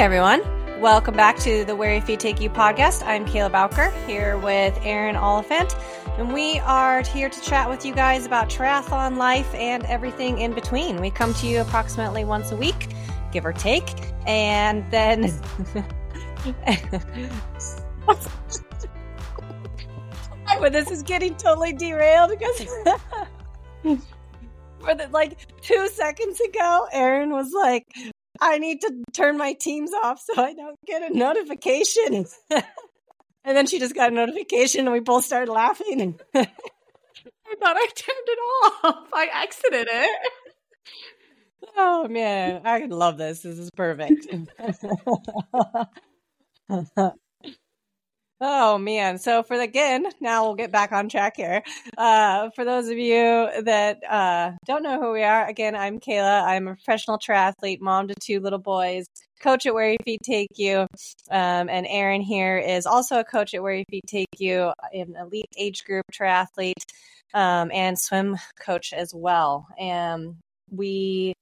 everyone. Welcome back to the Where Your Feet Take You podcast. I'm Kayla Bowker here with Erin Oliphant, and we are here to chat with you guys about triathlon life and everything in between. We come to you approximately once a week, give or take, and then. but this is getting totally derailed because for the, like two seconds ago, Erin was like, I need to turn my teams off so I don't get a notification. and then she just got a notification and we both started laughing. And I thought I turned it off. I exited it. Oh man, I love this. This is perfect. Oh man. So for the, again, now we'll get back on track here. Uh, for those of you that uh, don't know who we are, again, I'm Kayla. I'm a professional triathlete, mom to two little boys, coach at Where Your Feet Take You. Um, and Erin here is also a coach at Where Your Feet Take You, an elite age group triathlete, um, and swim coach as well. And we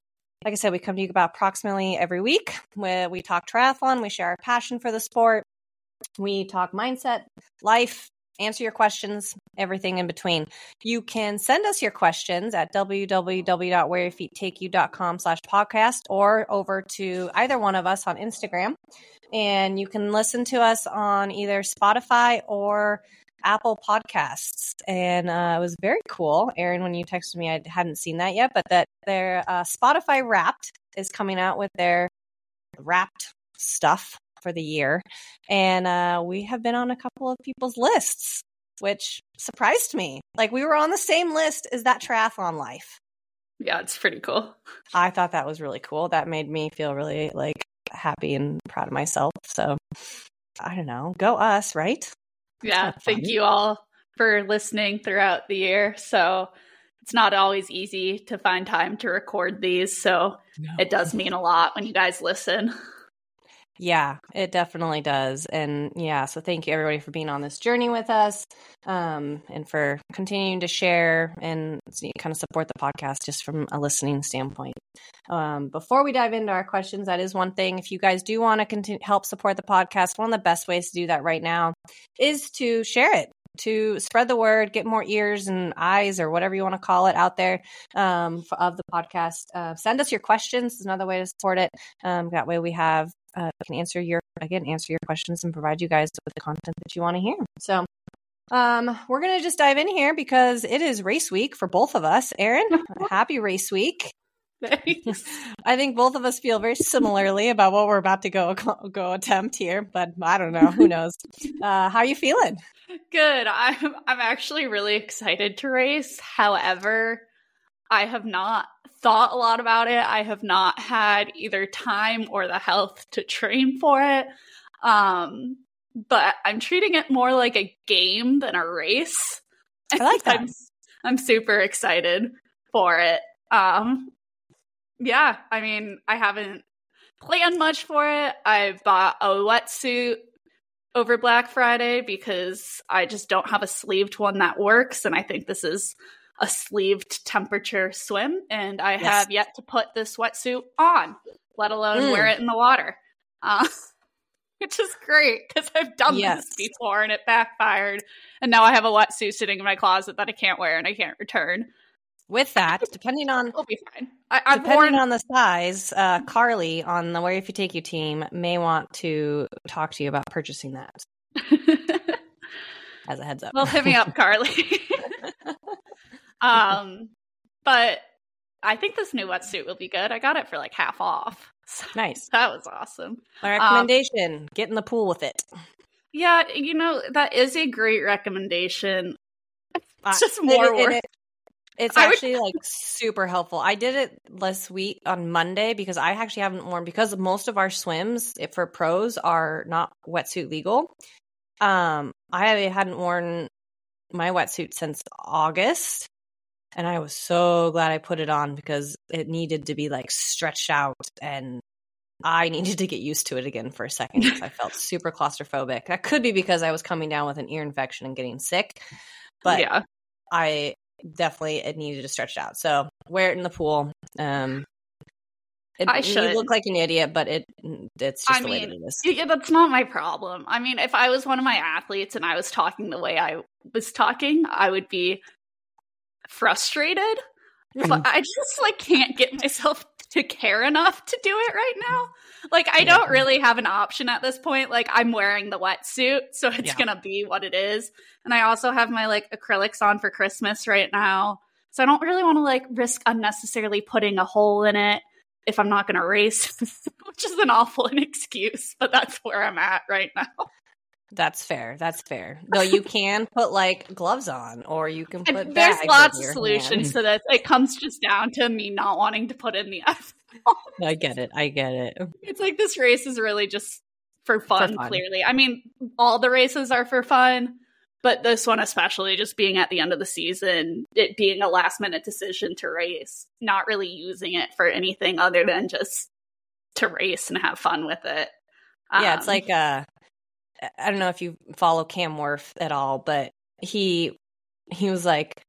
like I said, we come to you about approximately every week where we talk triathlon, we share our passion for the sport, we talk mindset, life, answer your questions, everything in between. You can send us your questions at www.whereyourfeettake slash podcast or over to either one of us on Instagram. And you can listen to us on either Spotify or Apple Podcasts. And uh, it was very cool, Erin, when you texted me, I hadn't seen that yet, but that their uh, Spotify Wrapped is coming out with their wrapped stuff for the year. And uh, we have been on a couple of people's lists, which surprised me. Like we were on the same list as that triathlon life. Yeah, it's pretty cool. I thought that was really cool. That made me feel really like happy and proud of myself. So I don't know. Go us, right? Yeah. Thank you all for listening throughout the year. So it's not always easy to find time to record these. So no. it does mean a lot when you guys listen. Yeah, it definitely does. And yeah, so thank you everybody for being on this journey with us um, and for continuing to share and kind of support the podcast just from a listening standpoint. Um, before we dive into our questions, that is one thing. If you guys do want to continue, help support the podcast, one of the best ways to do that right now is to share it to spread the word, get more ears and eyes or whatever you want to call it out there um, of the podcast. Uh, send us your questions. Is another way to support it. Um, that way we have uh, can answer your again answer your questions and provide you guys with the content that you want to hear. So um, we're gonna just dive in here because it is race week for both of us. Erin, happy race week. Thanks. I think both of us feel very similarly about what we're about to go go attempt here, but I don't know. Who knows? Uh, how are you feeling? Good. I'm I'm actually really excited to race. However, I have not thought a lot about it. I have not had either time or the health to train for it. Um, but I'm treating it more like a game than a race. I like that. I'm, I'm super excited for it. Um, yeah, I mean, I haven't planned much for it. I bought a wetsuit over Black Friday because I just don't have a sleeved one that works. And I think this is a sleeved temperature swim, and I yes. have yet to put this wetsuit on, let alone mm. wear it in the water. Uh, which is great because I've done yes. this before and it backfired. And now I have a wetsuit sitting in my closet that I can't wear and I can't return. With that, depending on we'll be fine. I, depending worn... on the size, uh, Carly on the Where Your Feet Take You team may want to talk to you about purchasing that. As a heads up. Well, hit me up, Carly. Um, but I think this new wetsuit will be good. I got it for like half off. So nice. That was awesome. My recommendation: um, get in the pool with it. Yeah, you know that is a great recommendation. It's just more it, work. It, it's actually would... like super helpful. I did it last week on Monday because I actually haven't worn because most of our swims for pros are not wetsuit legal. Um, I hadn't worn my wetsuit since August and I was so glad I put it on because it needed to be like stretched out and I needed to get used to it again for a second because I felt super claustrophobic. That could be because I was coming down with an ear infection and getting sick. But yeah. I definitely it needed to stretch out. So wear it in the pool. Um It, I should. You look like an idiot, but it it's just I the way mean, that it is. Yeah, that's not my problem. I mean, if I was one of my athletes and I was talking the way I was talking, I would be frustrated. But I just like can't get myself to care enough to do it right now. Like I Yeah. don't really have an option at this point. Like I'm wearing the wetsuit, so it's Yeah. gonna be what it is. And I also have my like acrylics on for Christmas right now. So I don't really want to like risk unnecessarily putting a hole in it if I'm not gonna race, which is an awful excuse, but that's where I'm at right now. That's fair. That's fair. Though you can put like gloves on, or you can put. And there's lots of solutions hand. to this. It comes just down to me not wanting to put in the effort. I get it. I get it. It's like this race is really just for fun, fun. clearly. I mean, all the races are for fun, but this one especially just being at the end of the season, it being a last minute decision to race, not really using it for anything other than just to race and have fun with it. yeah, it's Um, like uh, I don't know if you follow Cam Wurf at all, but he he was like,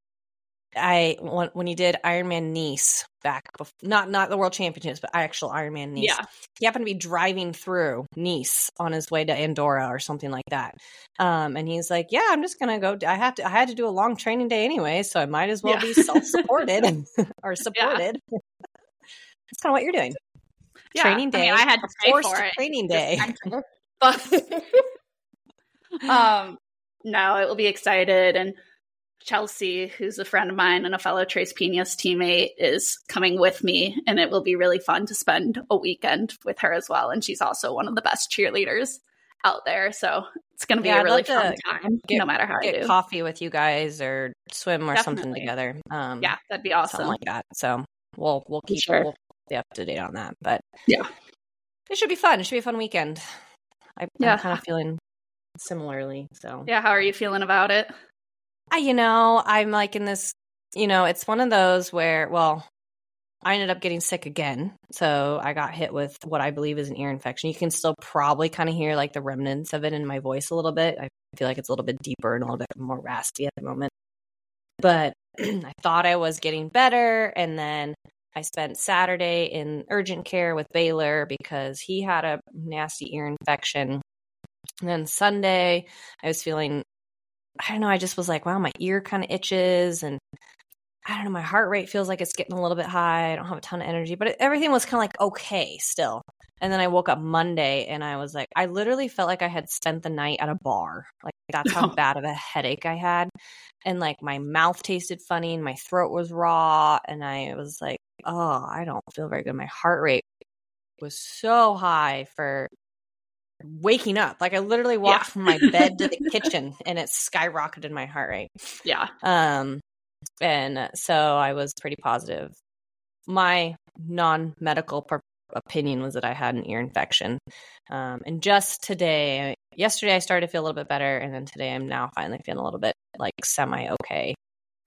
I when, when he did Ironman Nice back, bef- not not the World Championships, but actual Ironman Nice. yeah, he happened to be driving through Nice on his way to Andorra or something like that. Um, and he's like, "Yeah, I'm just gonna go. I have to. I had to do a long training day anyway, so I might as well Yeah. be self-supported or supported." That's kind of what you're doing. yeah. Training I mean, day, I had to pay forced for it. training day. But um, no, it will be excited. And Chelsea, who's a friend of mine and a fellow Trace Pinas teammate, is coming with me, and it will be really fun to spend a weekend with her as well. And she's also one of the best cheerleaders out there, so it's going to be Yeah, a really fun time, get- no matter how I Get do. coffee with you guys or swim or something together. Um, yeah, that'd be awesome. like that. So we'll we'll keep Sure. we'll be up to date on that. But Yeah. it should be fun. It should be a fun weekend. I, Yeah. I'm kind of feeling similarly. So yeah, how are you feeling about it? I, you know, I'm like in this. You know, it's one of those where, well, I ended up getting sick again. So I got hit with what I believe is an ear infection. You can still probably kind of hear like the remnants of it in my voice a little bit. I feel like it's a little bit deeper and a little bit more raspy at the moment. But I thought I was getting better. And then I spent Saturday in urgent care with Baylor because he had a nasty ear infection. And then Sunday, I was feeling, I don't know, I just was like, wow, my ear kind of itches. And I don't know, my heart rate feels like it's getting a little bit high. I don't have a ton of energy, but it, everything was kind of like okay still. And then I woke up Monday and I was like, I literally felt like I had spent the night at a bar. Like that's how bad of a headache I had. And like my mouth tasted funny and my throat was raw. And I was like, oh, I don't feel very good. My heart rate was so high for waking up. Like I literally walked Yeah. from my bed to the kitchen and it skyrocketed my heart rate. Yeah, Um, and so I was pretty positive. My non medical per- opinion was that I had an ear infection. Um, and just today, yesterday, I started to feel a little bit better. And then today, I'm now finally feeling a little bit like semi okay.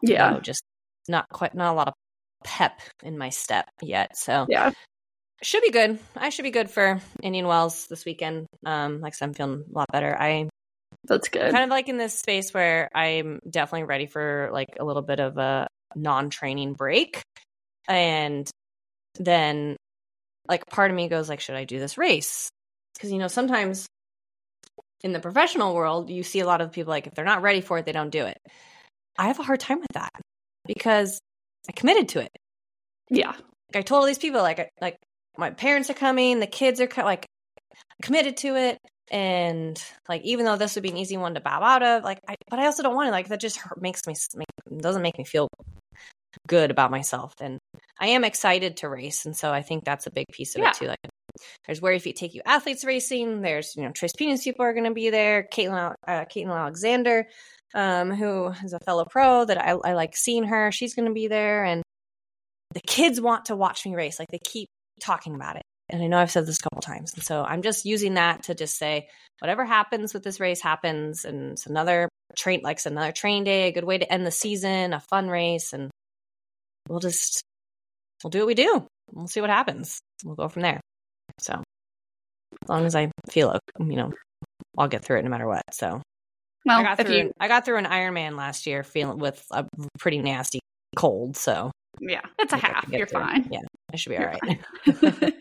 yeah, So just not quite, not a lot of pep in my step yet. So yeah. Should be good. I should be good for Indian Wells this weekend. Um, like I said, I'm feeling a lot better. I That's good. kind of like in this space where I'm definitely ready for like a little bit of a non-training break. And then like part of me goes like should I do this race? Cuz you know sometimes in the professional world you see a lot of people like if they're not ready for it they don't do it. I have a hard time with that because I committed to it. yeah, Like I told all these people like like my parents are coming, the kids are co- like committed to it and like even though this would be an easy one to bow out of like I, but i also don't want to like that just hurt, makes me make, doesn't make me feel good about myself and i am excited to race and so i think that's a big piece of Yeah. it too like there's Where Your Feet Take You athletes racing there's you know trace penis people are going to be there caitlin uh, caitlin alexander um, who is a fellow pro that I, I like seeing her she's going to be there and the kids want to watch me race like they keep talking about it and I know I've said this a couple times. And so I'm just using that to just say whatever happens with this race happens and it's another train like it's another train day, a good way to end the season, a fun race and we'll just we'll do what we do. We'll see what happens. We'll go from there. So as long as I feel you know, I'll get through it no matter what. So well, I got through you an, I got through an Ironman last year feeling with a pretty nasty cold. So Yeah, it's a half. You're through. fine. Yeah, I should be all right.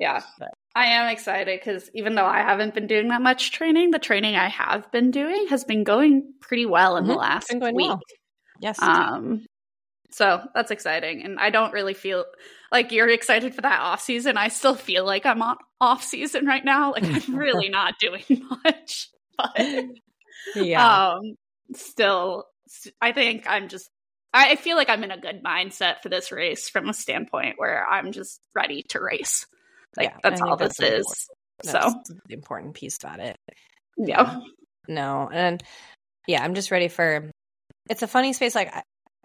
yeah, but. I am excited because even though I haven't been doing that much training, the training I have been doing has been going pretty well in mm-hmm. the last week. Well. Yes. Um, so that's exciting. And I don't really feel like you're excited for that off season. I still feel like I'm on off season right now. Like I'm really not doing much. But yeah. Um still I think I'm just I feel like I'm in a good mindset for this race from a standpoint where I'm just ready to race. Like yeah, that's all this that's is. So the important piece about it. Yeah. Um, no, and yeah, I'm just ready for. It's a funny space. Like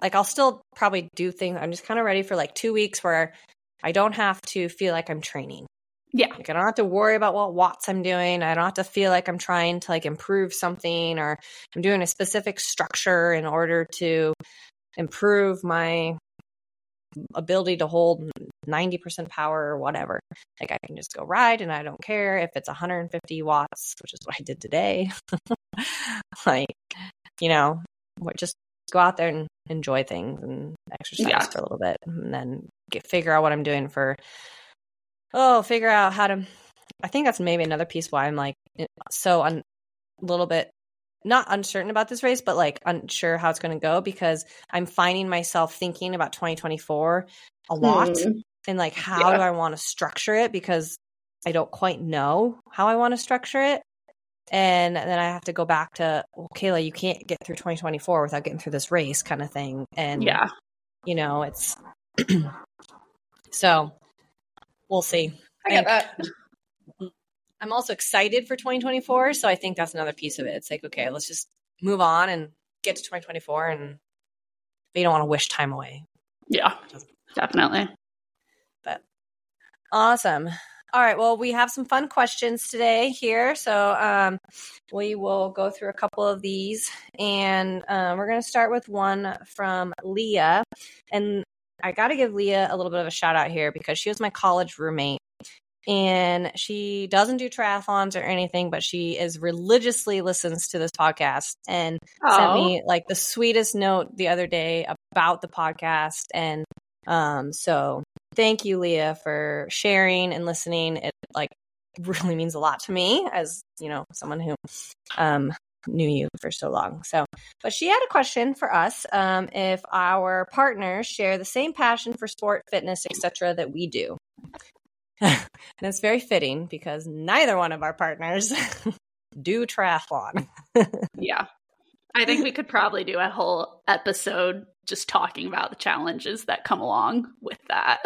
like I'll still probably do things. I'm just kind of ready for like two weeks where I don't have to feel like I'm training. Yeah. Like I don't have to worry about what watts I'm doing. I don't have to feel like I'm trying to like improve something or I'm doing a specific structure in order to improve my ability to hold 90% power or whatever. Like I can just go ride and I don't care if it's 150 watts, which is what I did today. like, you know, just go out there and enjoy things and exercise yeah. for a little bit and then get figure out what I'm doing for oh, figure out how to I think that's maybe another piece why I'm like so a little bit not uncertain about this race, but like unsure how it's going to go because I'm finding myself thinking about 2024 a lot hmm. and like how yeah. do I want to structure it because I don't quite know how I want to structure it. And then I have to go back to, well, Kayla, you can't get through 2024 without getting through this race kind of thing. And, yeah, you know, it's so we'll see. I get that. I'm also excited for 2024. So I think that's another piece of it. It's like, okay, let's just move on and get to 2024. And you don't want to wish time away. Yeah, definitely. But awesome. All right. Well, we have some fun questions today here. So um, we will go through a couple of these. And um, we're going to start with one from Leah. And I got to give Leah a little bit of a shout out here because she was my college roommate. And she doesn't do triathlons or anything, but she is religiously listens to this podcast and Aww. sent me like the sweetest note the other day about the podcast. And um, so thank you, Leah, for sharing and listening. It like really means a lot to me as, you know, someone who um, knew you for so long. So, but she had a question for us um, if our partners share the same passion for sport, fitness, etc. that we do. And it's very fitting because neither one of our partners do triathlon. yeah. I think we could probably do a whole episode just talking about the challenges that come along with that.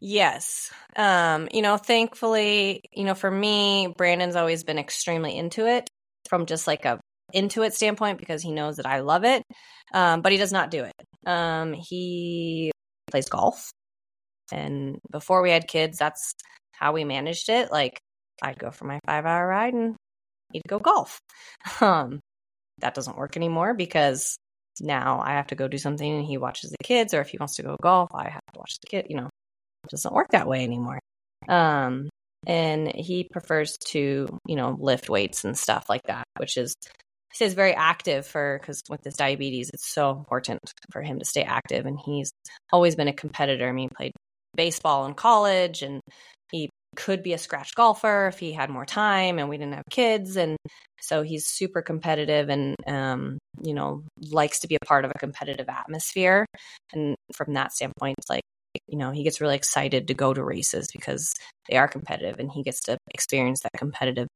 Yes. Um, you know, thankfully, you know, for me, Brandon's always been extremely into it from just like a into it standpoint because he knows that I love it. Um, but he does not do it. Um, he plays golf. And before we had kids, that's how we managed it. Like I'd go for my five hour ride and he'd go golf. Um, that doesn't work anymore because now I have to go do something and he watches the kids, or if he wants to go golf, I have to watch the kid. You know, it doesn't work that way anymore. Um, and he prefers to, you know, lift weights and stuff like that, which is he very active for because with his diabetes, it's so important for him to stay active. And he's always been a competitor. I mean, he played baseball in college and he could be a scratch golfer if he had more time and we didn't have kids and so he's super competitive and um, you know likes to be a part of a competitive atmosphere. And from that standpoint it's like you know he gets really excited to go to races because they are competitive and he gets to experience that competitive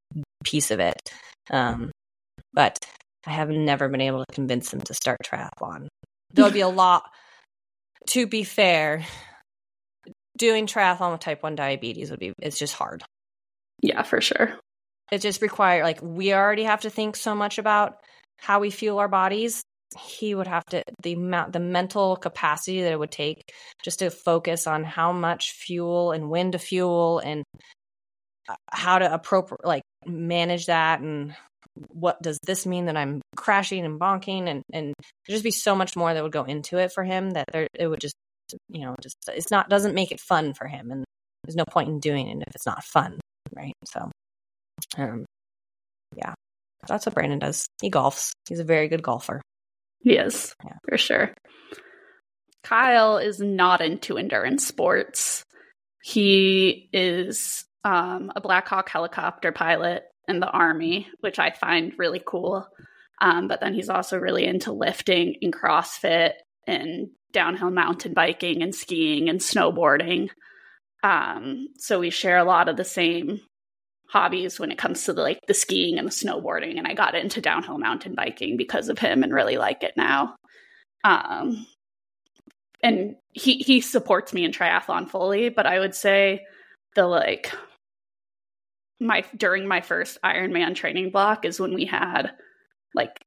piece of it. Um, but i have never been able to convince him to start triathlon. There'll be a lot to be fair doing triathlon with type 1 diabetes would be it's just hard. Yeah for sure. It just require like we already have to think so much about how we fuel our bodies. He would have to the amount the mental capacity that it would take just to focus on how much fuel and when to fuel and uh, how to appropriate like manage that and what does this mean that I'm crashing and bonking and and there'd just be so much more that would go into it for him that there it would just you know just it's not doesn't make it fun for him and there's no point in doing it if it's not fun right? So um yeah. That's what brandon does. He golfs. He's a very good golfer. Yes yeah. for sure. Kyle is not into endurance sports. He is um, a Black Hawk helicopter pilot in the Army, which I find really cool. Um, but then he's also really into lifting and CrossFit and downhill mountain biking and skiing and snowboarding. Um, so we share a lot of the same hobbies when it comes to the, like the skiing and the snowboarding. And I got into downhill mountain biking because of him and really like it now. Um, and he he supports me in triathlon fully, but I would say the like my during my first Ironman training block is when we had like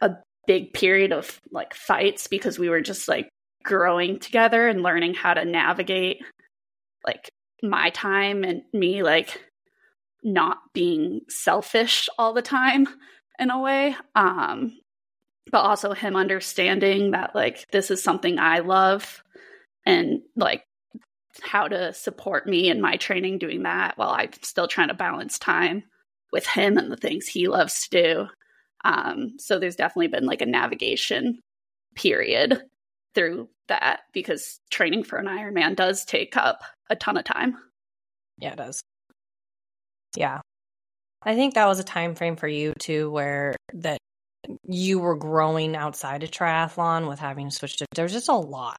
a big period of like fights because we were just like growing together and learning how to navigate like my time and me like not being selfish all the time in a way um but also him understanding that like this is something I love and like how to support me in my training doing that while I'm still trying to balance time with him and the things he loves to do. Um, so there's definitely been like a navigation period through that because training for an Ironman does take up a ton of time. Yeah, it does. Yeah. I think that was a time frame for you too where that you were growing outside of triathlon with having switched to there was just a lot.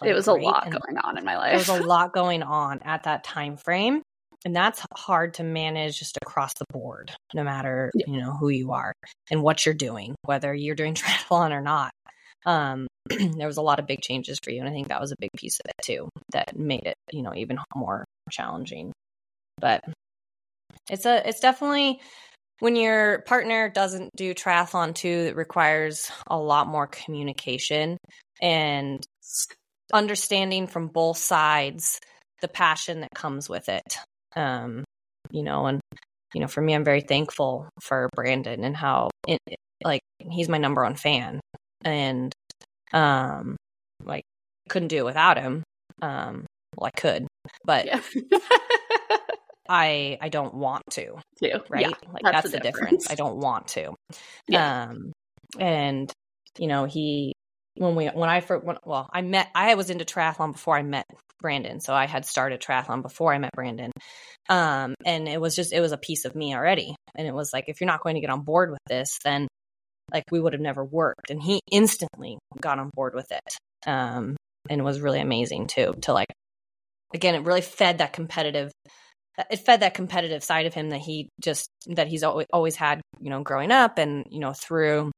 Like, it was a lot going on in my life. There was a lot going on at that time frame. And that's hard to manage just across the board, no matter yeah. you know who you are and what you're doing, whether you're doing triathlon or not. Um, there was a lot of big changes for you, and I think that was a big piece of it too that made it you know even more challenging. But it's a it's definitely when your partner doesn't do triathlon too, it requires a lot more communication and understanding from both sides the passion that comes with it. Um, you know, and you know, for me, I'm very thankful for Brandon and how it, like he's my number one fan, and um, like couldn't do it without him. Um, well, I could, but yeah. I I don't want to. To right? Yeah, like that's, that's the, difference. difference. I don't want to. Yeah. Um, and you know he when we when I first when, well I met I was into triathlon before I met Brandon, so I had started triathlon before I met Brandon. Um, and it was just it was a piece of me already, and it was like if you're not going to get on board with this, then like we would have never worked. And he instantly got on board with it. Um, and was really amazing too to like again it really fed that competitive it fed that competitive side of him that he just that he's always, always had you know growing up and you know through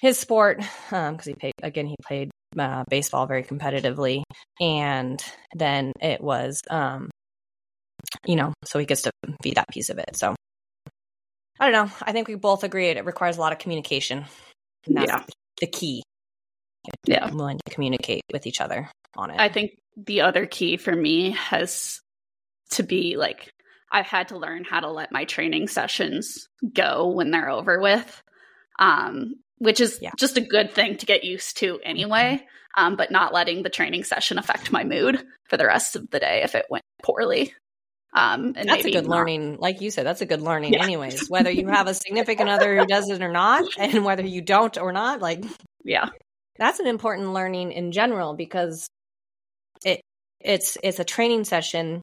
his sport because um, he played again he played uh, baseball very competitively and then it was um you know so he gets to feed that piece of it so. I don't know. I think we both agree it requires a lot of communication. Yeah. the key. Yeah. I'm willing to communicate with each other on it. I think the other key for me has to be like I've had to learn how to let my training sessions go when they're over with. Um, which is yeah. just a good thing to get used to anyway. Um, but not letting the training session affect my mood for the rest of the day if it went poorly. Um, and that's a good not. learning, like you said, that's a good learning, yeah. anyways. Whether you have a significant other who does it or not, and whether you don't or not, like yeah, that's an important learning in general because it it's it's a training session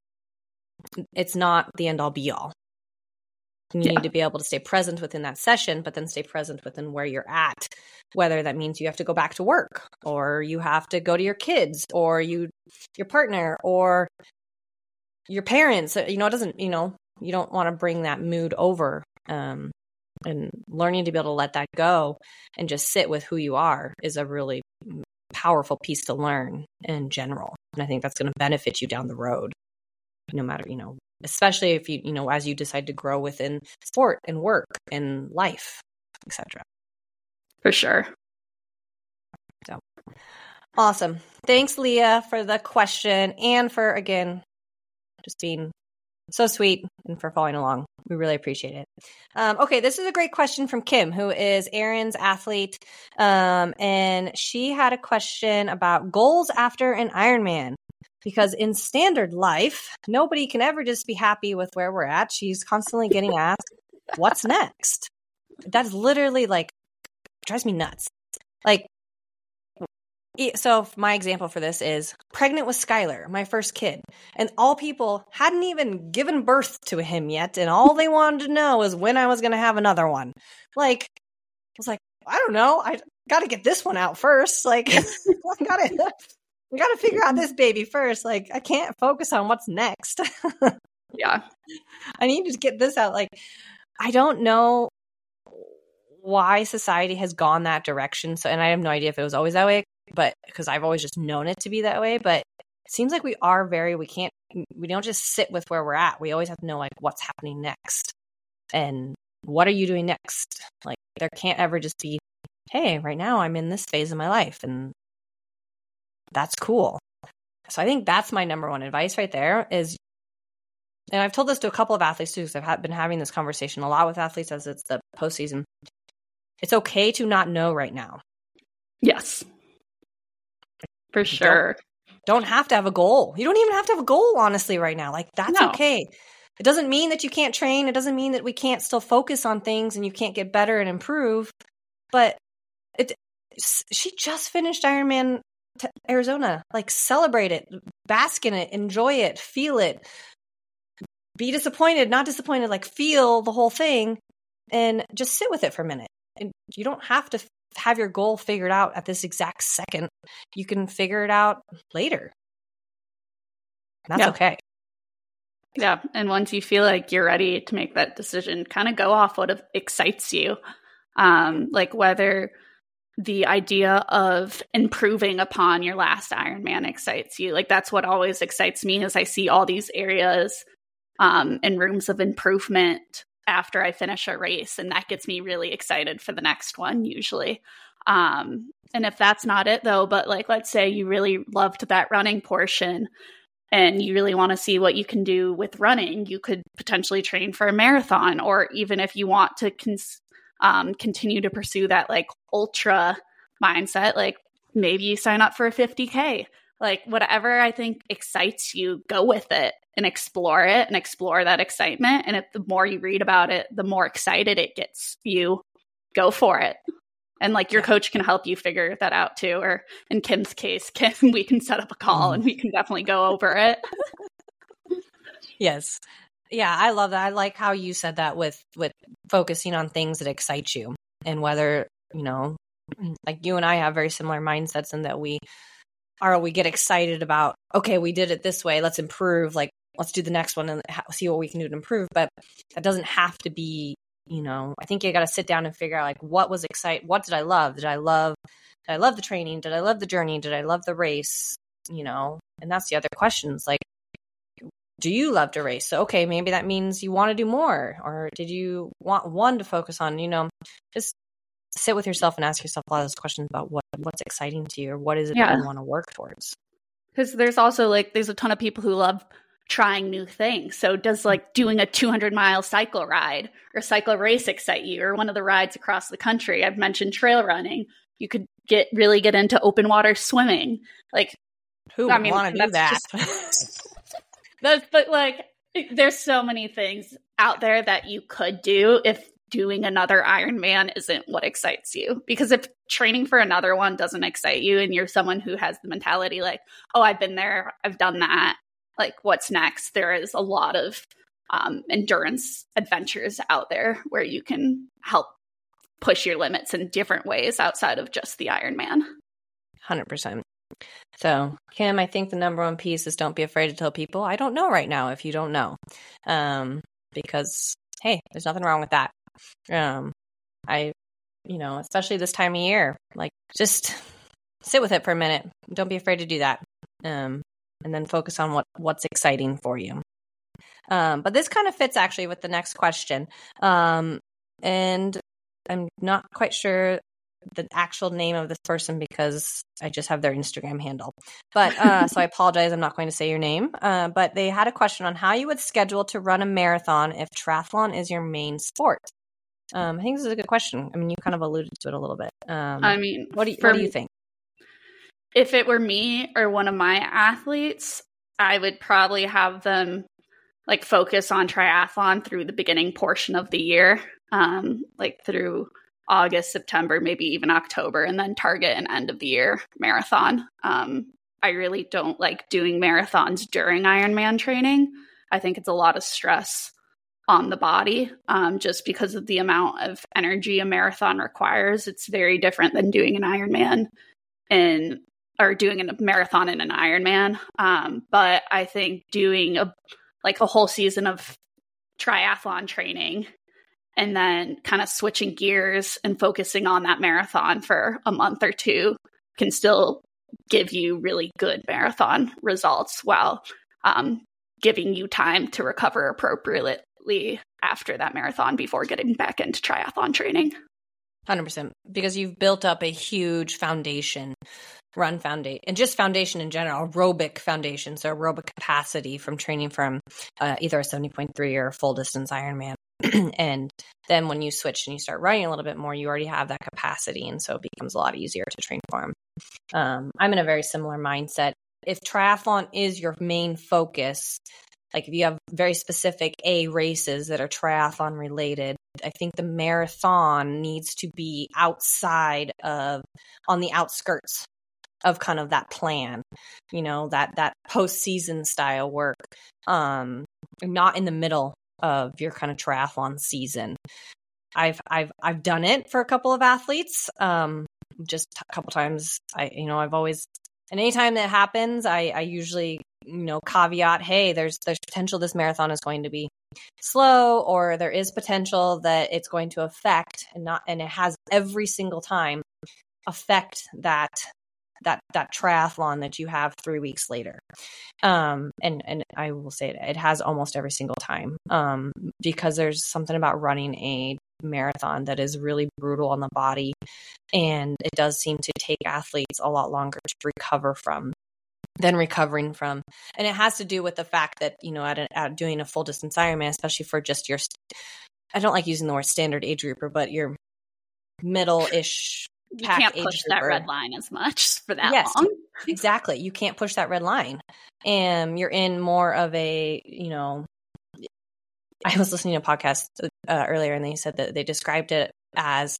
it's not the end all be all. You yeah. need to be able to stay present within that session, but then stay present within where you're at. Whether that means you have to go back to work, or you have to go to your kids, or you, your partner, or your parents. You know, it doesn't. You know, you don't want to bring that mood over. Um, and learning to be able to let that go and just sit with who you are is a really powerful piece to learn in general. And I think that's going to benefit you down the road no matter, you know, especially if you, you know, as you decide to grow within sport and work and life, etc. For sure. So awesome. Thanks, Leah, for the question and for again just being so sweet and for following along. We really appreciate it. Um, okay, this is a great question from Kim, who is Erin's athlete. Um, and she had a question about goals after an Ironman because in standard life, nobody can ever just be happy with where we're at. She's constantly getting asked, what's next? That's literally like, drives me nuts. Like, so my example for this is pregnant with Skylar, my first kid, and all people hadn't even given birth to him yet, and all they wanted to know was when I was going to have another one. Like, I was like, I don't know, I got to get this one out first. Like, I got to. We got to figure out this baby first. Like, I can't focus on what's next. yeah. I need to get this out. Like, I don't know why society has gone that direction. So, and I have no idea if it was always that way, but because I've always just known it to be that way. But it seems like we are very, we can't, we don't just sit with where we're at. We always have to know like what's happening next and what are you doing next? Like, there can't ever just be, hey, right now I'm in this phase of my life and that's cool. So I think that's my number one advice right there is and I've told this to a couple of athletes too, because I've been having this conversation a lot with athletes as it's the postseason. It's okay to not know right now. Yes. For sure. Don't, don't, have to have a goal. You don't even have to have a goal, honestly, right now. Like, that's no. okay. It doesn't mean that you can't train. It doesn't mean that we can't still focus on things and you can't get better and improve. But it, she just finished Ironman Arizona. Like, celebrate it, bask in it, enjoy it, feel it be disappointed, not disappointed, like feel the whole thing and just sit with it for a minute. And you don't have to have your goal figured out at this exact second. You can figure it out later. That's yeah. okay. Yeah. And once you feel like you're ready to make that decision, kind of go off what excites you. Um, like whether the idea of improving upon your last Ironman excites you. Like that's what always excites me is I see all these areas um, and rooms of improvement after I finish a race. And that gets me really excited for the next one, usually. Um, and if that's not it, though, but like, let's say you really loved that running portion and you really want to see what you can do with running, you could potentially train for a marathon. Or even if you want to cons- um, continue to pursue that like ultra mindset, like maybe you sign up for a 50K. Like, whatever I think excites you, go with it and explore it and explore that excitement. And if the more you read about it, the more excited it gets you, go for it. And like your yeah. coach can help you figure that out too. Or in Kim's case, Kim, we can set up a call mm. and we can definitely go over it. yes. Yeah, I love that. I like how you said that with with focusing on things that excite you and whether, you know, like you and I have very similar mindsets in that we are we get excited about okay, we did it this way, let's improve like let's do the next one and see what we can do to improve. But that doesn't have to be, you know, I think you got to sit down and figure out like what was excite, what did I love? Did I love, did I love the training? Did I love the journey? Did I love the race? You know, and that's the other questions like, do you love to race? So, okay, maybe that means you want to do more. Or did you want one to focus on? You know, just sit with yourself and ask yourself a lot of those questions about what what's exciting to you or what is it yeah. that you want to work towards. Because there's also like there's a ton of people who love trying new things. So does mm. like doing a 200 mile cycle ride or cycle race excite you or one of the rides across the country? I've mentioned trail running. You could get really get into open water swimming. Like who I mean, want to do that? Just, that's but like there's so many things out there that you could do if doing another Ironman isn't what excites you. Because if training for another one doesn't excite you and you're someone who has the mentality like, oh, I've been there, I've done that, like what's next. There is a lot of um, endurance adventures out there where you can help push your limits in different ways outside of just the Ironman. 100%. So, Kim, I think the number one piece is don't be afraid to tell people, I don't know right now if you don't know. Um, because, hey, there's nothing wrong with that. Um, I, you know, especially this time of year, like just sit with it for a minute. Don't be afraid to do that. Um, and then focus on what what's exciting for you. Um, but this kind of fits actually with the next question. Um, and I'm not quite sure the actual name of this person because I just have their Instagram handle. But uh, so I apologize. I'm not going to say your name. Uh, but they had a question on how you would schedule to run a marathon if triathlon is your main sport. Um, I think this is a good question. I mean, you kind of alluded to it a little bit. Um, I mean, what do you, what do you think? if it were me or one of my athletes, I would probably have them like focus on triathlon through the beginning portion of the year, um, like through August, September, maybe even October, and then target an end of the year marathon. Um, I really don't like doing marathons during Ironman training. I think it's a lot of stress on the body um, just because of the amount of energy a marathon requires. It's very different than doing an Ironman in or doing a marathon in an Ironman. Um, but I think doing a like a whole season of triathlon training and then kind of switching gears and focusing on that marathon for a month or two can still give you really good marathon results while um, giving you time to recover appropriately after that marathon before getting back into triathlon training. 100% because you've built up a huge foundation run foundation and just foundation in general aerobic foundation so aerobic capacity from training from uh, either a 70.3 or a full distance ironman and then when you switch and you start running a little bit more you already have that capacity and so it becomes a lot easier to train for them um, i'm in a very similar mindset. If triathlon is your main focus like if you have very specific a races that are triathlon related i think the marathon needs to be outside of on the outskirts of kind of that plan you know that that postseason style work. Um not in the middle of your kind of triathlon season. I've i've i've done it for a couple of athletes um just a couple times. I you know i've always and anytime that happens i i usually you know caveat hey there's there's potential this marathon is going to be slow or there is potential that it's going to affect and not and it has every single time affect that that that triathlon that you have three weeks later. Um and and i will say it, it has almost every single time. Um because there's something about running a marathon that is really brutal on the body and it does seem to take athletes a lot longer to recover from than recovering from. And it has to do with the fact that you know at, a, at doing a full distance ironman especially for just your i don't like using the word standard age grouper but your middle-ish you can't push that red line as much for that yes, long. exactly. You can't push that red line. And you're in more of a, you know, I was listening to a podcast uh, earlier and they said that they described it as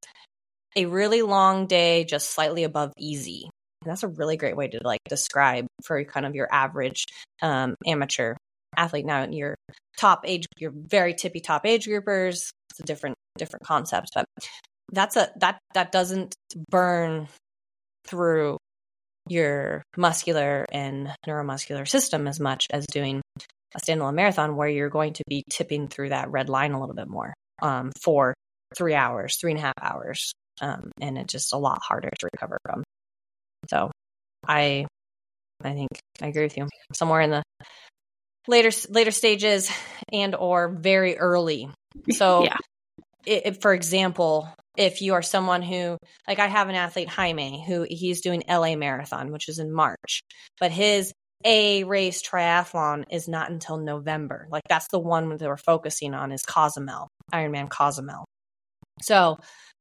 a really long day, just slightly above easy. And that's a really great way to like describe for kind of your average um, amateur athlete. Now, in your top age, your very tippy top age groupers, it's a different different concept, but that's a that that doesn't burn through your muscular and neuromuscular system as much as doing a standalone marathon where you're going to be tipping through that red line a little bit more um, for three hours, three and a half hours. Um, and it's just a lot harder to recover from. So I I think I agree with you. Somewhere in the later later stages and or very early. So yeah. It, for example, if you are someone who like I have an athlete Jaime who he's doing LA marathon which is in March but his a race triathlon is not until November. Like that's the one that we're focusing on is Cozumel Ironman Cozumel. So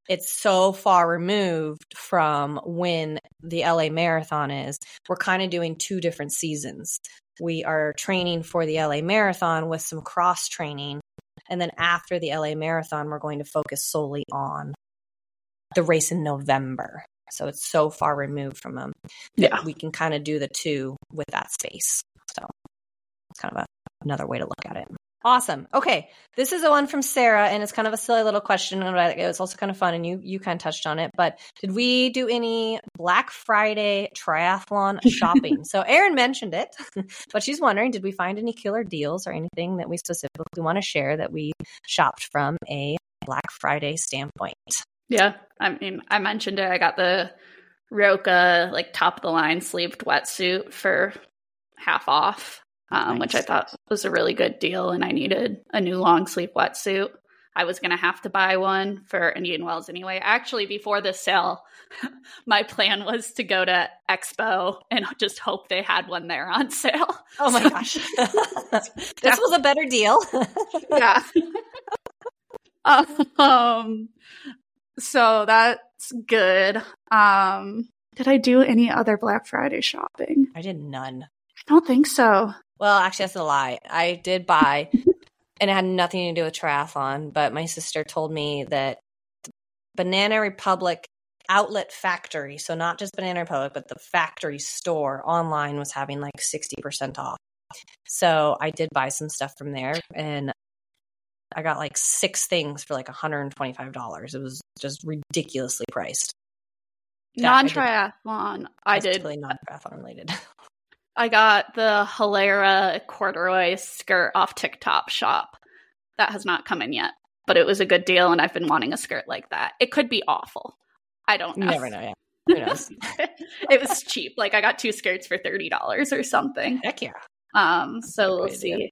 it's so far removed from when the LA marathon is. We're kind of doing two different seasons. We are training for the LA marathon with some cross training and then after the LA marathon, we're going to focus solely on the race in November. So it's so far removed from them yeah. we can kind of do the two with that space. So it's kind of a, another way to look at it. Awesome. Okay. This is a one from Sarah, and it's kind of a silly little question, but it was also kind of fun, and you you kind of touched on it. But did we do any Black Friday triathlon shopping? so Erin mentioned it, but she's wondering, did we find any killer deals or anything that we specifically want to share that we shopped from a Black Friday standpoint? Yeah. I mean, I mentioned it. I got the Roka like top of the line sleeved wetsuit for half off, um, nice. which I thought was a really good deal. And I needed a new long sleeve wetsuit. I was going to have to buy one for Indian Wells anyway. Actually, before the sale, my plan was to go to Expo and just hope they had one there on sale. Oh my so, gosh. this was a better deal. yeah. um, so that's good. Um, did I do any other Black Friday shopping? I did none. I don't think so. Well, actually, that's a lie. I did buy, and it had nothing to do with triathlon, but my sister told me that Banana Republic outlet factory. So not just Banana Republic, but the factory store online was having like 60% off. So I did buy some stuff from there and I got like six things for like $125. It was just ridiculously priced. non triathlon. I did. Really non triathlon related. I got the Halara corduroy skirt off TikTok shop. That has not come in yet, but it was a good deal, and I've been wanting a skirt like that. It could be awful. I don't know. You never know. Yeah. Who knows? it was cheap. Like I got two skirts for thirty dollars or something. Heck yeah. Um, so we'll see.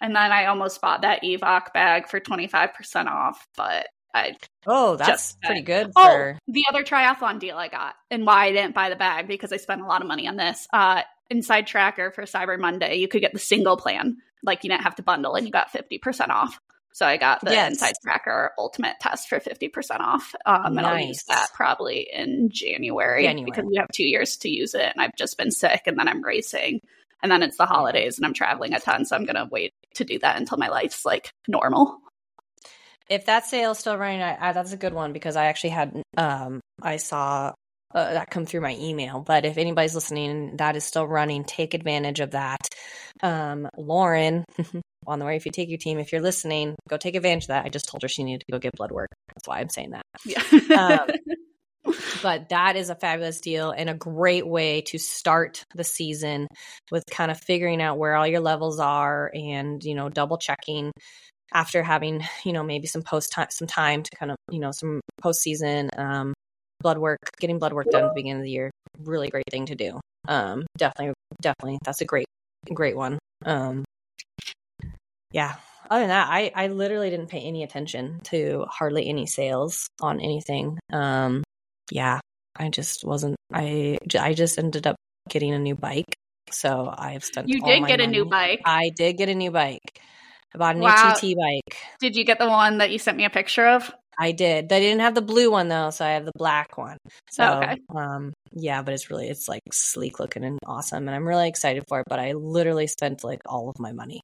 And then I almost bought that Evoc bag for twenty five percent off, but I oh, that's pretty good. Oh, for... Oh, the other triathlon deal I got, and why I didn't buy the bag because I spent a lot of money on this. Uh, Inside Tracker for Cyber Monday, you could get the single plan, like you didn't have to bundle, and you got fifty percent off. So I got the yes. Inside Tracker Ultimate Test for fifty percent off, um, nice. and I'll use that probably in January, January because we have two years to use it, and I've just been sick, and then I'm racing, and then it's the holidays, and I'm traveling a ton, so I'm gonna wait to do that until my life's like normal if that sale's still running, I, I, that's a good one because I actually had um I saw uh, that come through my email. But if anybody's listening, that is still running. Take advantage of that. Um, Lauren on the way, if you take your team, if you're listening, go take advantage of that. I just told her she needed to go get blood work. That's why I'm saying that. Yeah. um, but that is a fabulous deal and a great way to start the season with kind of figuring out where all your levels are and you know double checking after having you know maybe some post time some time to kind of you know some postseason um, blood work getting blood work done at the beginning of the year really great thing to do um, definitely definitely that's a great great one um, yeah other than that i i literally didn't pay any attention to hardly any sales on anything um, yeah i just wasn't i i just ended up getting a new bike so i've spent you did get money. a new bike i did get a new bike I bought a new wow. TT bike. Did you get the one that you sent me a picture of? I did. They didn't have the blue one though, so I have the black one. So, oh, okay. um, yeah, but it's really it's like sleek looking and awesome, and I'm really excited for it. But I literally spent like all of my money,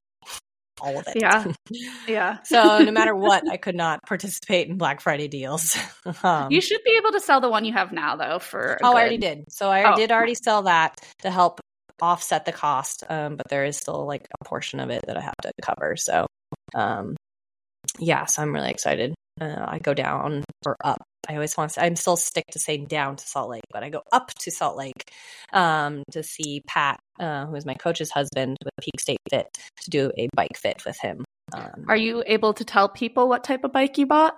all of it. Yeah, yeah. so no matter what, I could not participate in Black Friday deals. um, you should be able to sell the one you have now though. For oh, good... I already did. So I oh. did already sell that to help offset the cost, um, but there is still like a portion of it that I have to cover. So, um, yeah, so I'm really excited. Uh, I go down or up. I always want to. I'm still stick to saying down to Salt Lake, but I go up to Salt Lake um, to see Pat, uh, who is my coach's husband with Peak State Fit, to do a bike fit with him. Um, Are you able to tell people what type of bike you bought?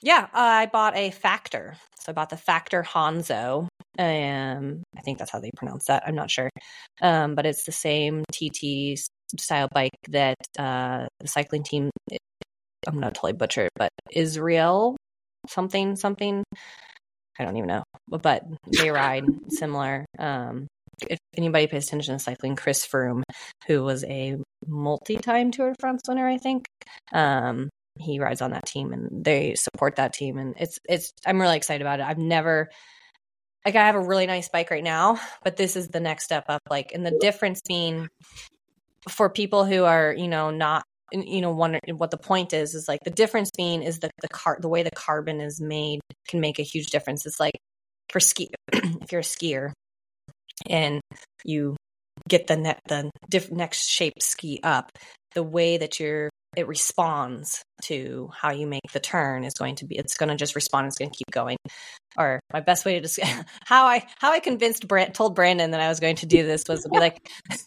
Yeah, uh, I bought a Factor. So I bought the Factor Hanzo. Um, I think that's how they pronounce that. I'm not sure. Um, but it's the same TT style bike that uh, the cycling team. I'm gonna totally butcher it, but Israel something something. I don't even know, but they ride similar. Um, if anybody pays attention to cycling, Chris Froome, who was a multi-time Tour de France winner, I think, um, he rides on that team, and they support that team, and it's it's. I'm really excited about it. I've never like I have a really nice bike right now, but this is the next step up. Like, and the difference being for people who are, you know, not, you know, wonder what the point is, is like the difference being is that the car, the way the carbon is made can make a huge difference. It's like for ski, if you're a skier and you get the net, the diff- next shape ski up, the way that you're it responds to how you make the turn is going to be it's going to just respond it's going to keep going or my best way to describe how i how i convinced Brand, told brandon that i was going to do this was to be like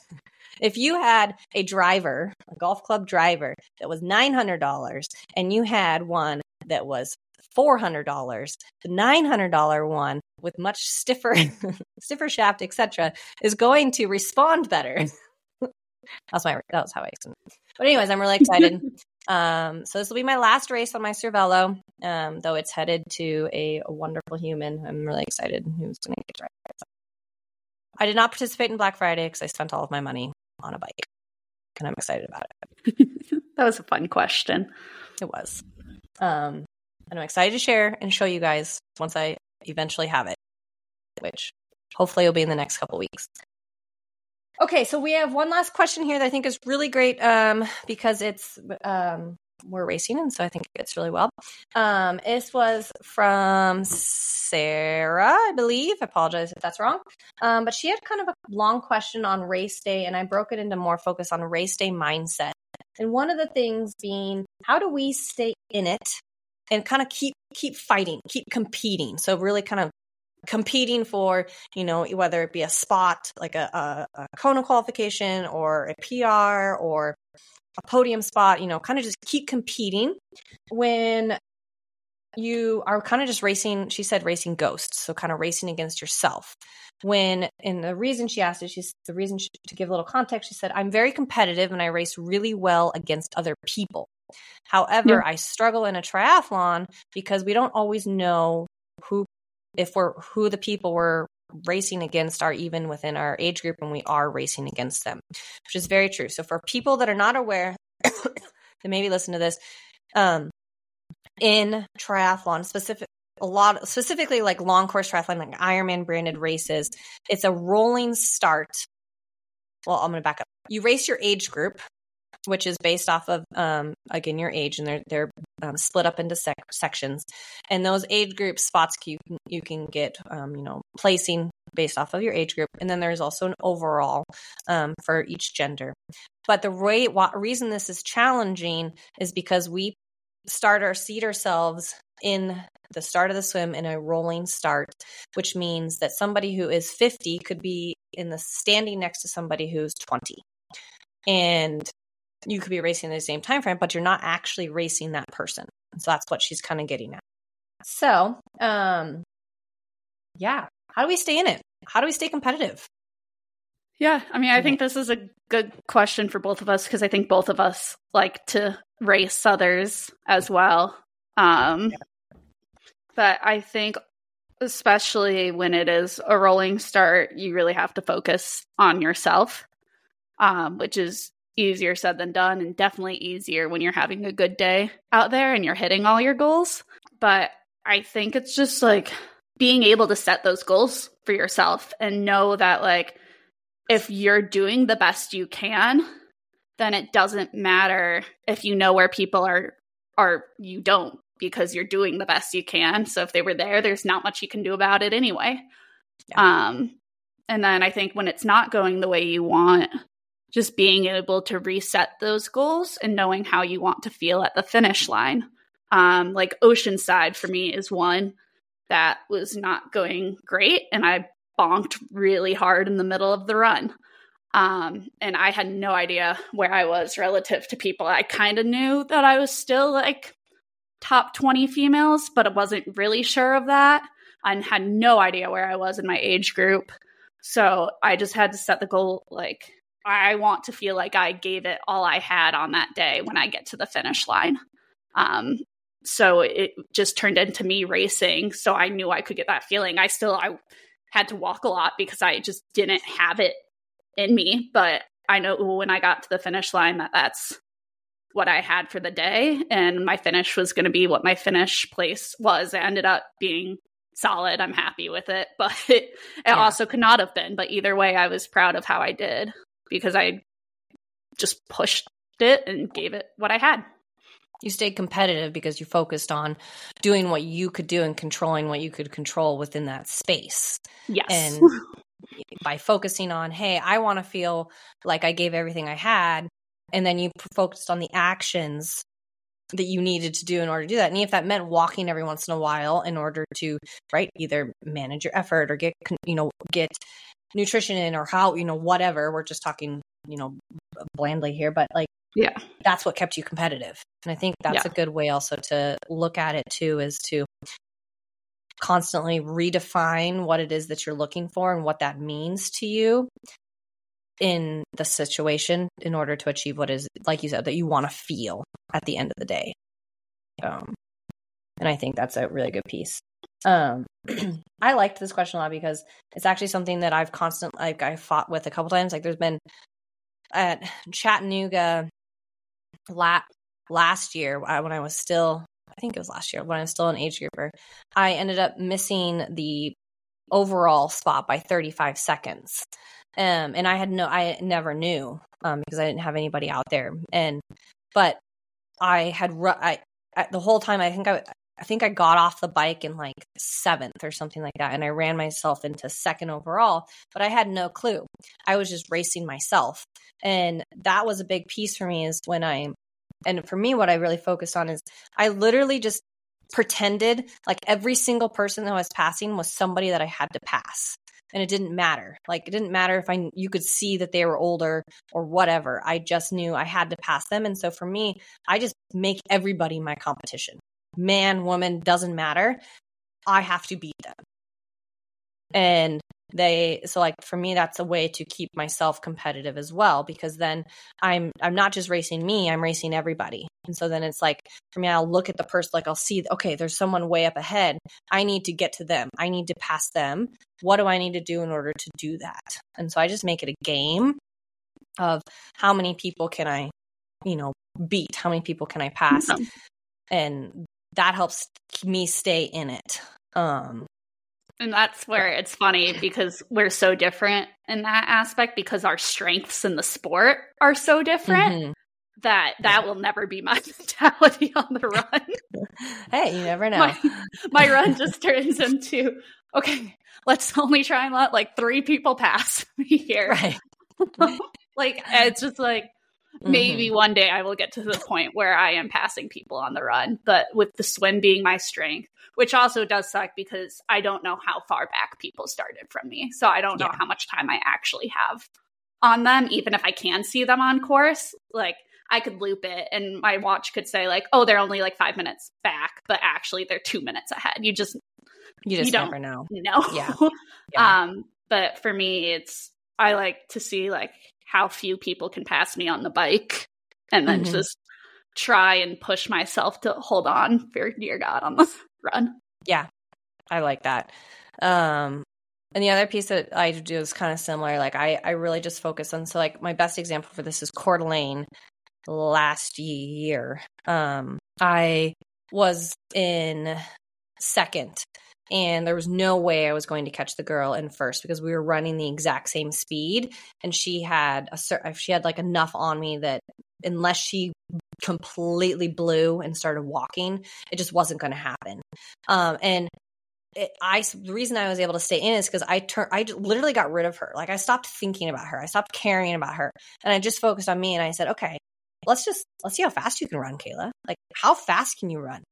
if you had a driver a golf club driver that was $900 and you had one that was $400 the $900 one with much stiffer stiffer shaft etc is going to respond better that's my that was how i but anyways, I'm really excited. um, so this will be my last race on my Cervelo, um, though it's headed to a, a, wonderful human. I'm really excited who's going to get to ride it. So I did not participate in Black Friday because I spent all of my money on a bike, and I'm excited about it. that was a fun question. It was. Um, and I'm excited to share and show you guys once I eventually have it, which hopefully will be in the next couple weeks. Okay, so we have one last question here that I think is really great um, because it's um, were racing, and so I think it's really well. Um, this was from Sarah, I believe. I apologize if that's wrong. Um, but she had kind of a long question on race day, and I broke it into more focus on race day mindset. And one of the things being, how do we stay in it and kind of keep keep fighting, keep competing? So really kind of competing for, you know, whether it be a spot like a, a, a Kona qualification or a PR or a podium spot, you know, kind of just keep competing when you are kind of just racing, she said racing ghosts. So kind of racing against yourself. When, and the reason she asked it, she's the reason she, to give a little context, she said, I'm very competitive and I race really well against other people. However, yeah. I struggle in a triathlon because we don't always know who, if we're, who the people we're racing against are even within our age group and we are racing against them, which is very true. So for people that are not aware, that maybe listen to this, um, in triathlon, specific a lot specifically like long course triathlon, like Ironman branded races, it's a rolling start. Well, I'm gonna back up. You race your age group, which is based off of um, again your age, and they're they're um, split up into sec- sections. And those age group spots you can, you can get um, you know placing based off of your age group, and then there's also an overall um, for each gender. But the way, reason this is challenging is because we start our seat ourselves in the start of the swim in a rolling start, which means that somebody who is 50 could be in the standing next to somebody who's 20. And you could be racing in the same time frame, but you're not actually racing that person. So that's what she's kind of getting at. So, um, yeah, how do we stay in it? How do we stay competitive? Yeah, I mean, I think this is a good question for both of us because I think both of us like to race others as well. Um, but I think, especially when it is a rolling start, you really have to focus on yourself, um, which is easier said than done, and definitely easier when you're having a good day out there and you're hitting all your goals. But I think it's just like being able to set those goals for yourself and know that, like, if you're doing the best you can, then it doesn't matter if you know where people are or you don't because you're doing the best you can. So if they were there, there's not much you can do about it anyway. Yeah. Um and then I think when it's not going the way you want, just being able to reset those goals and knowing how you want to feel at the finish line. Um, like Oceanside for me is one that was not going great. And I bonked really hard in the middle of the run. Um, and I had no idea where I was relative to people. I kind of knew that I was still like top 20 females, but I wasn't really sure of that and had no idea where I was in my age group. So I just had to set the goal like, I want to feel like I gave it all I had on that day when I get to the finish line. Um, so it just turned into me racing. So I knew I could get that feeling. I still, I had to walk a lot because I just didn't have it in me. But I know when I got to the finish line that that's what I had for the day. And my finish was going to be what my finish place was. It ended up being solid. I'm happy with it. But it, it yeah. also could not have been. But either way, I was proud of how I did because I just pushed it and gave it what I had you stayed competitive because you focused on doing what you could do and controlling what you could control within that space. Yes. And by focusing on, hey, I want to feel like I gave everything I had. And then you focused on the actions that you needed to do in order to do that. And if that meant walking every once in a while in order to, right, either manage your effort or get, you know, get nutrition in or how, you know, whatever, we're just talking, you know, blandly here, but like yeah. that's what kept you competitive. And i think that's yeah. a good way also to look at it too is to constantly redefine what it is that you're looking for and what that means to you in the situation in order to achieve what is like you said that you want to feel at the end of the day. Um and i think that's a really good piece um i liked this question a lot because it's actually something that i've constantly like i fought with a couple times like there's been at chattanooga la- last year when I was still, I think it was last year when I was still an age grouper, I ended up missing the overall spot by 35 seconds. Um, and I had no, I never knew um, because I didn't have anybody out there. And, but I had ru- I, I the whole time I think I I think I got off the bike in like seventh or something like that. And I ran myself into second overall, but I had no clue. I was just racing myself. And that was a big piece for me is when I, and for me, what I really focused on is I literally just pretended like every single person that I was passing was somebody that I had to pass. And it didn't matter. Like it didn't matter if I you could see that they were older or whatever. I just knew I had to pass them. And so for me, I just make everybody my competition man, woman, doesn't matter. I have to beat them. And they so like for me that's a way to keep myself competitive as well because then I'm I'm not just racing me, I'm racing everybody. And so then it's like for me I'll look at the person like I'll see okay, there's someone way up ahead. I need to get to them. I need to pass them. What do I need to do in order to do that? And so I just make it a game of how many people can I, you know, beat? How many people can I pass? And that helps me stay in it. Um, and that's where it's funny because we're so different in that aspect because our strengths in the sport are so different mm-hmm. that that will never be my mentality on the run. hey, you never know. My, my run just turns into okay, let's only try and let like three people pass me here. Right. like it's just like Maybe mm-hmm. one day I will get to the point where I am passing people on the run, but with the swim being my strength, which also does suck because I don't know how far back people started from me. So I don't know yeah. how much time I actually have on them, even if I can see them on course. Like I could loop it and my watch could say like, oh, they're only like five minutes back, but actually they're two minutes ahead. You just you just you never know. No. Yeah. yeah. um, but for me, it's I like to see like how few people can pass me on the bike and then mm-hmm. just try and push myself to hold on for dear God on the run. Yeah, I like that. Um, and the other piece that I do is kind of similar. Like I, I really just focus on. So like my best example for this is Coeur d'Alene last year. Um, I was in second and there was no way I was going to catch the girl in first because we were running the exact same speed. And she had a she had like enough on me that unless she completely blew and started walking it just wasn't going to happen. Um, and it, I the reason I was able to stay in is because I turned I literally got rid of her. Like I stopped thinking about her. I stopped caring about her. And I just focused on me and I said okay let's just let's see how fast you can run Kayla. Like how fast can you run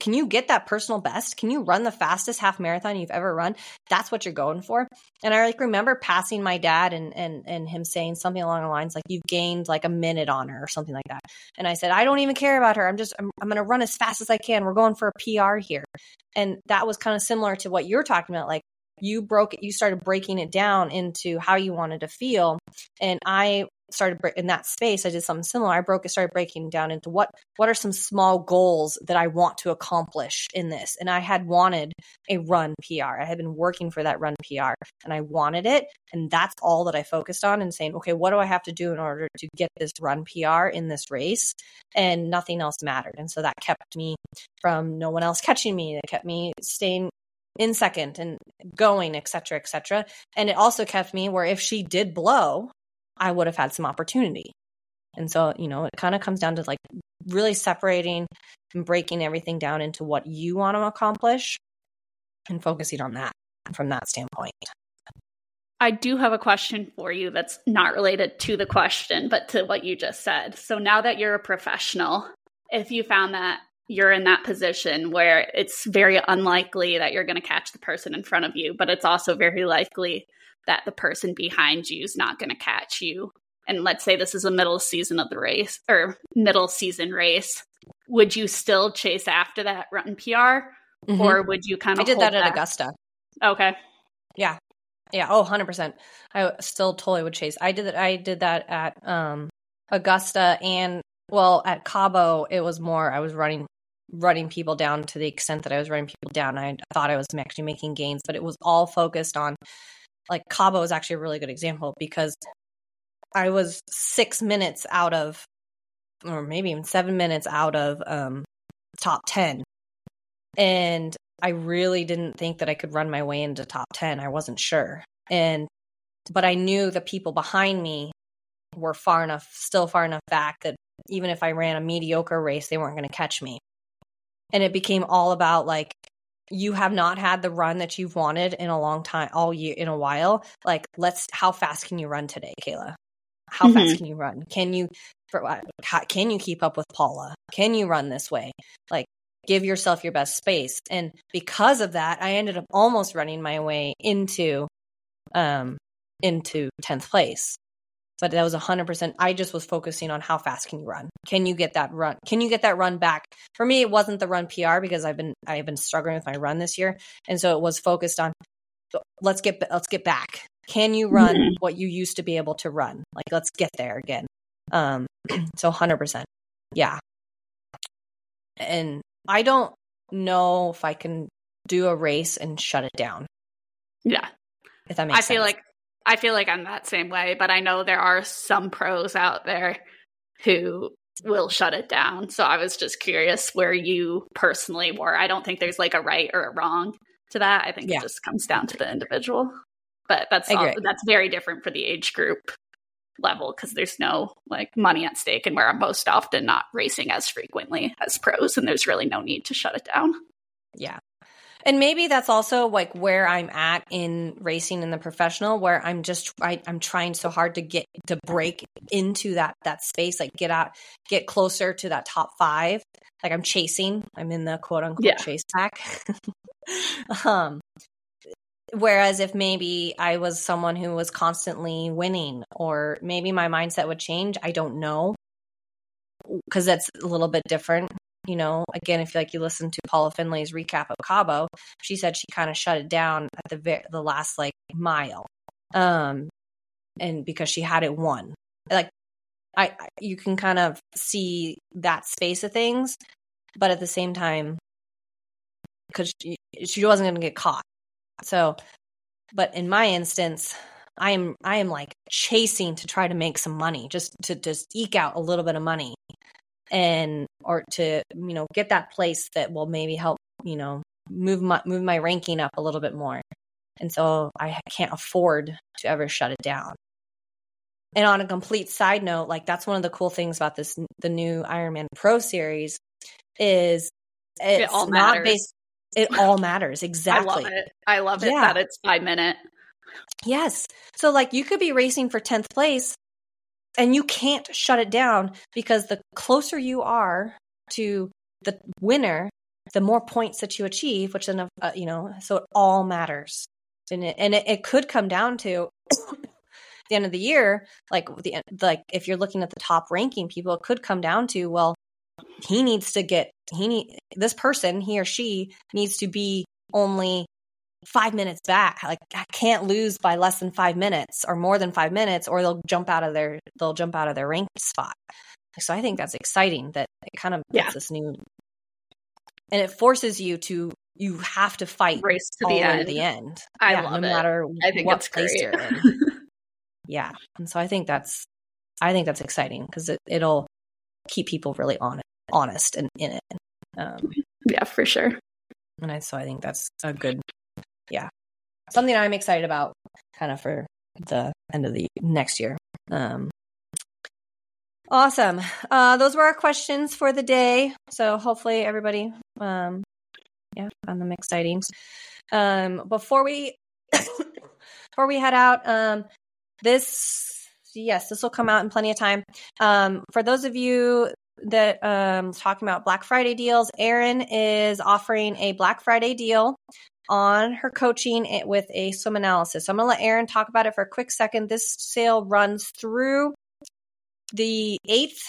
can you get that personal best? Can you run the fastest half marathon you've ever run? That's what you're going for. And I like remember passing my dad and and and him saying something along the lines like you've gained like a minute on her or something like that. And I said, I don't even care about her. I'm just I'm, I'm going to run as fast as I can. We're going for a PR here. And that was kind of similar to what you're talking about like you broke it you started breaking it down into how you wanted to feel and i started in that space i did something similar. I broke it started breaking down into what what are some small goals that i want to accomplish in this? And i had wanted a run pr i had been working for that run pr and i wanted it and that's all that i focused on and saying okay what do i have to do in order to get this run pr in this race? And nothing else mattered. And so that kept me from no one else catching me. It kept me staying in second and going etc etc and it also kept me where if she did blow I would have had some opportunity. And so, you know, it kind of comes down to like really separating and breaking everything down into what you want to accomplish and focusing on that from that standpoint. I do have a question for you that's not related to the question, but to what you just said. So now that you're a professional, if you found that you're in that position where it's very unlikely that you're going to catch the person in front of you, but it's also very likely that the person behind you is not going to catch you. And let's say this is a middle season of the race or middle season race. Would you still chase after that run PR? Mm-hmm. Or would you kind of I did that back? at Augusta. Okay. Yeah. Yeah. Oh, 100%. I still totally would chase. I did that. I did that at um, Augusta and well, at Cabo, it was more, I was running running people down to the extent that I was running people down like Cabo is actually a really good example because I was six minutes out of, or maybe even seven minutes out of um, top 10. And I really didn't think that I could run my way into top 10. I wasn't sure. And, but I knew the people behind me were far enough, still far enough back that even if I ran a mediocre race, they weren't going to catch me. And it became all about like, you have not had the run that you've wanted in a long time, all year, in a while. Like, let's, how fast can you run today, Kayla? How mm-hmm. fast can you run? Can you, for, how, can you keep up with Paula? Can you run this way? Like, give yourself your best space. And because of that, I ended up almost running my way into, um, into 10th place but that was 100% i just was focusing on how fast can you run? Can you get that run can you get that run back? For me it wasn't the run pr because i've been i've been struggling with my run this year. And so it was focused on let's get let's get back. Can you run mm-hmm. what you used to be able to run? Like let's get there again. Um so 100% yeah. And i don't know if i can do a race and shut it down. Yeah. If that makes I sense. feel like I feel like I'm that same way, but I know there are some pros out there who will shut it down. So I was just curious where you personally were. I don't think there's like a right or a wrong to that. I think yeah. it just comes down to the individual. But that's all, that's very different for the age group level because there's no like money at stake and we're most often not racing as frequently as pros and there's really no need to shut it down. Yeah. And maybe that's also like where I'm at in racing in the professional, where I'm just I, I'm trying so hard to get to break into that that space, like get out, get closer to that top five. Like I'm chasing. I'm in the quote unquote yeah. chase pack. um, whereas if maybe I was someone who was constantly winning, or maybe my mindset would change. I don't know because that's a little bit different you know, again, if you like you listen to Paula Findlay's recap of Cabo, she said she kind of shut it down at the very, the last like mile, um, and because she had it won, like I you can kind of see that space of things, but at the same time, because she, she wasn't going to get caught, so. But in my instance, I am I am like chasing to try to make some money, just to just eke out a little bit of money and or to you know get that place that will maybe help you know move my move my ranking up a little bit more. And so i can't afford to ever shut it down. And on a complete side note like that's one of the cool things about this the new ironman pro series is it's it all not matters. based it all matters. Exactly i love it. I love it yeah. that it's five minute. Yes. So like you could be racing for 10th place and you can't shut it down because the closer you are to the winner the more points that you achieve which then uh, you know so it all matters. And it, and it, it could come down to the end of the year like the like if you're looking at the top ranking people it could come down to well he needs to get he need this person he or she needs to be only five minutes back. Like I can't lose by less than five minutes or more than five minutes, or they'll jump out of their they'll jump out of their ranked spot. So I think that's exciting that it kind of yeah. this new and it forces you to you have to fight race to the end. the end. I yeah, love no it. matter I think what place great. you're in. yeah, and so I think that's I think that's exciting because it, it'll keep people really on honest and in it. Um, yeah, for sure. And I, so I think that's a good yeah, something I'm excited about kind of for the end of the next year. Um, awesome. Uh, those were our questions for the day. So hopefully everybody, um, yeah, found them exciting. Um, before we before we head out, um, this yes, this will come out in plenty of time. Um, for those of you that um talking about Black Friday deals, Erin is offering a Black Friday deal on her coaching with a swim analysis. So I'm going to let Erin talk about it for a quick second. This sale runs through the 8th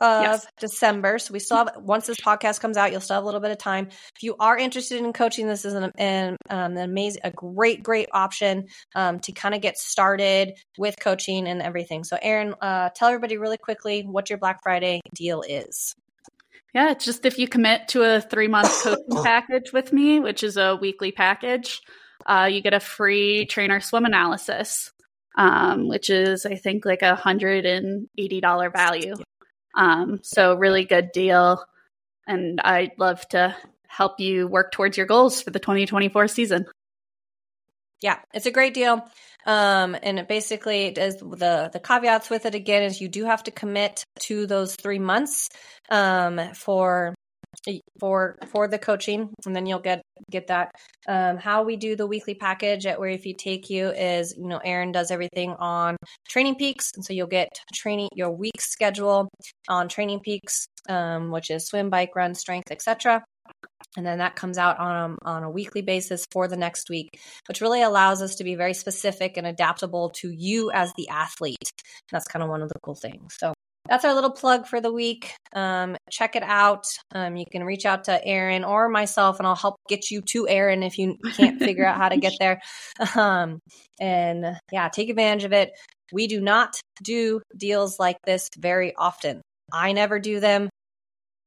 of yes. December. So we still have, once this podcast comes out, you'll still have a little bit of time. If you are interested in coaching, this is an, an, um, an amazing, a great, great option um, to kind of get started with coaching and everything. So, Erin, uh, tell everybody really quickly what your Black Friday deal is. Yeah, it's just if you commit to a three month coaching package with me, which is a weekly package, uh, you get a free trainer swim analysis, um, which is I think like a hundred and eighty dollar value. Um, so really good deal, and I'd love to help you work towards your goals for the 2024 season. Yeah, it's a great deal. Um, and it basically does the the caveats with it again is you do have to commit to those three months um, for for for the coaching and then you'll get get that um, how we do the weekly package at Where Your Feet Take You is you know Erin does everything on TrainingPeaks and so you'll get training your week schedule on TrainingPeaks um, which is swim bike run strength etc and then that comes out on a, on a weekly basis for the next week which really allows us to be very specific and adaptable to you as the athlete. And that's kind of one of the cool things. So that's our little plug for the week. Um, check it out. Um, you can reach out to erin or myself and i'll help get you to erin if you can't figure out how to get there. Um, and yeah take advantage of it. We do not do deals like this very often. I never do them.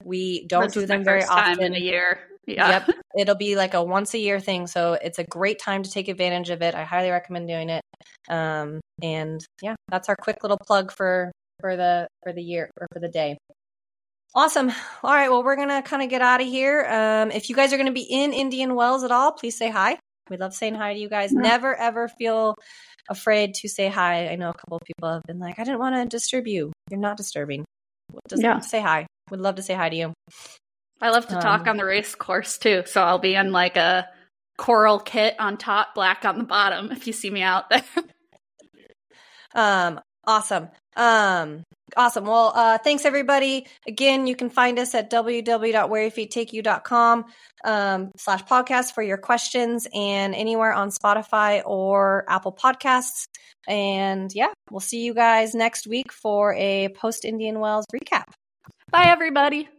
We don't This do them very often in a year. Yeah. Yep. It'll be like a once a year thing. So it's a great time to take advantage of it. I highly recommend doing it. Um, and yeah, that's our quick little plug for for the for the year or for the day. Awesome. All right. Well, we're gonna kind of get out of here. Um, if you guys are gonna be in Indian Wells at all, please say hi. We love saying hi to you guys. Never ever feel afraid to say hi. I know a couple of people have been like, I didn't want to disturb you. You're not disturbing. Just Yeah. say hi. We'd love to say hi to you. I love to talk Um, on the race course too. So I'll be in like a coral kit on top, black on the bottom if you see me out there. Um, awesome. Um, awesome. Well, uh, thanks everybody. Again, you can find us at www.whereyourfeettakeyou.com um, slash podcast for your questions and anywhere on Spotify or Apple Podcasts. And yeah, we'll see you guys next week for a post Indian Wells recap. Bye, everybody.